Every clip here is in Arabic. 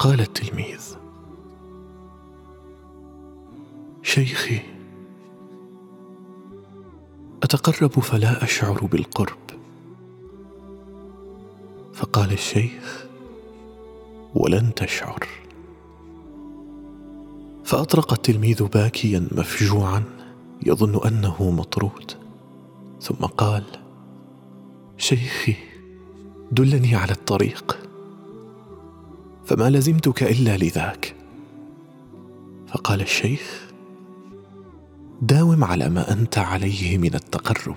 قال التلميذ. شيخي أتقرب فلا أشعر بالقرب. فقال الشيخ ولن تشعر. فأطرق التلميذ باكيا مفجوعا يظن أنه مطرود. ثم قال شيخي دلني على الطريق. فما لزمتك إلا لذاك. فقال الشيخ داوم على ما أنت عليه من التقرب.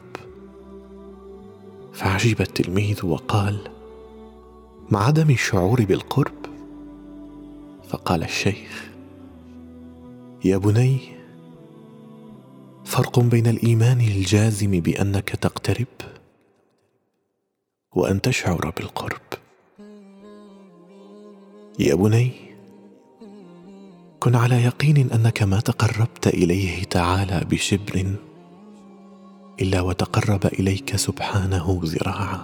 فعجب التلميذ وقال مع عدم الشعور بالقرب؟ فقال الشيخ يا بني فرق بين الإيمان الجازم بأنك تقترب وأن تشعر بالقرب. يا بني كن على يقين أنك ما تقربت إليه تعالى بشبر إلا وتقرب إليك سبحانه ذراعا.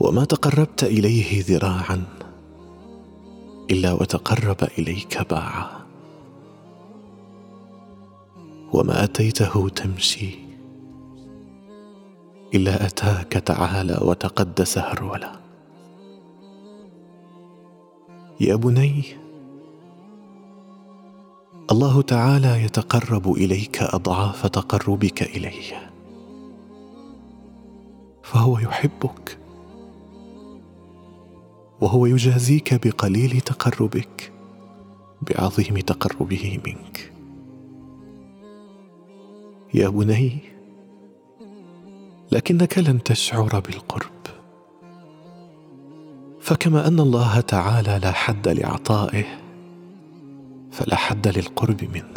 وما تقربت إليه ذراعا إلا وتقرب إليك باعا. وما أتيته تمشي إلا أتاك تعالى وتقدس هرولا. يا بني. الله تعالى يتقرب إليك أضعاف تقربك إليه. فهو يحبك. وهو يجازيك بقليل تقربك بعظيم تقربه منك. يا بني لكنك لن تشعر بالقرب. فكما أن الله تعالى لا حد لعطائه فلا حد للقرب منه.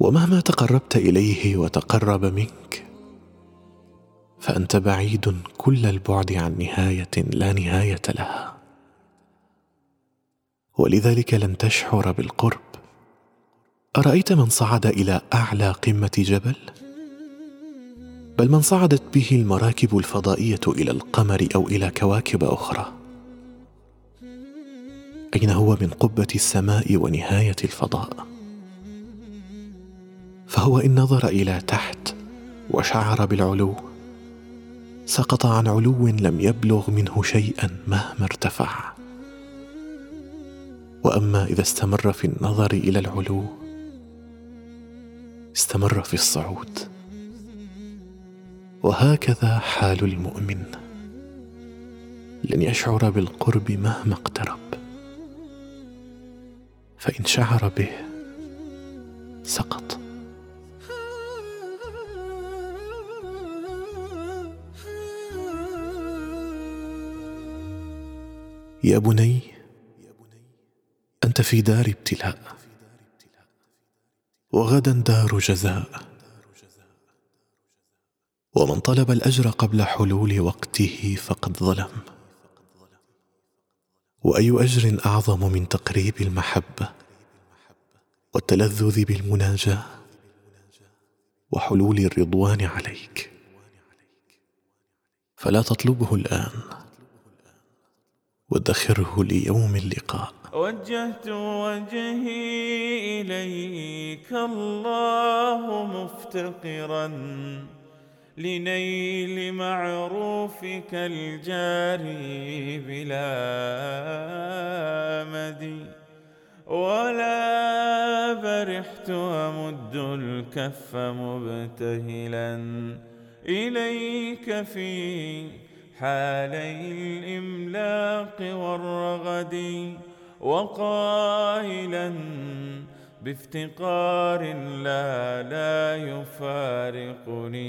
ومهما تقربت إليه وتقرب منك فأنت بعيد كل البعد عن نهاية لا نهاية لها. ولذلك لن تشعر بالقرب. أرأيت من صعد إلى أعلى قمة جبل؟ بل من صعدت به المراكب الفضائية إلى القمر أو إلى كواكب أخرى. أين هو من قبة السماء ونهاية الفضاء؟ فهو إن نظر إلى تحت وشعر بالعلو سقط عن علو لم يبلغ منه شيئا مهما ارتفع. وأما إذا استمر في النظر إلى العلو استمر في الصعود. وهكذا حال المؤمن. لن يشعر بالقرب مهما اقترب. فإن شعر به سقط. يا بني أنت في دار ابتلاء وغدا دار جزاء. ومن طلب الأجر قبل حلول وقته فقد ظلم. وأي أجر أعظم من تقريب المحبة والتلذذ بالمناجاة وحلول الرضوان عليك. فلا تطلبه الآن وادخره ليوم اللقاء. وجهت وجهي إليك الله مفتقرا. لنيل معروفك الجاري بلا مدي ولا برحت أمد الكف مبتهلا. إليك في حالي الإملاق والرغد. وقائلا بافتقار لا لا يفارقني.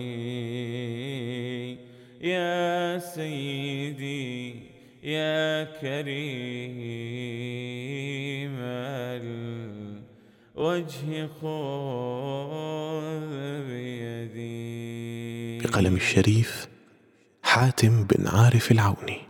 يا سيدي يا كريم الوجه خذ بيدي. بقلم الشريف حاتم بن عارف العوني.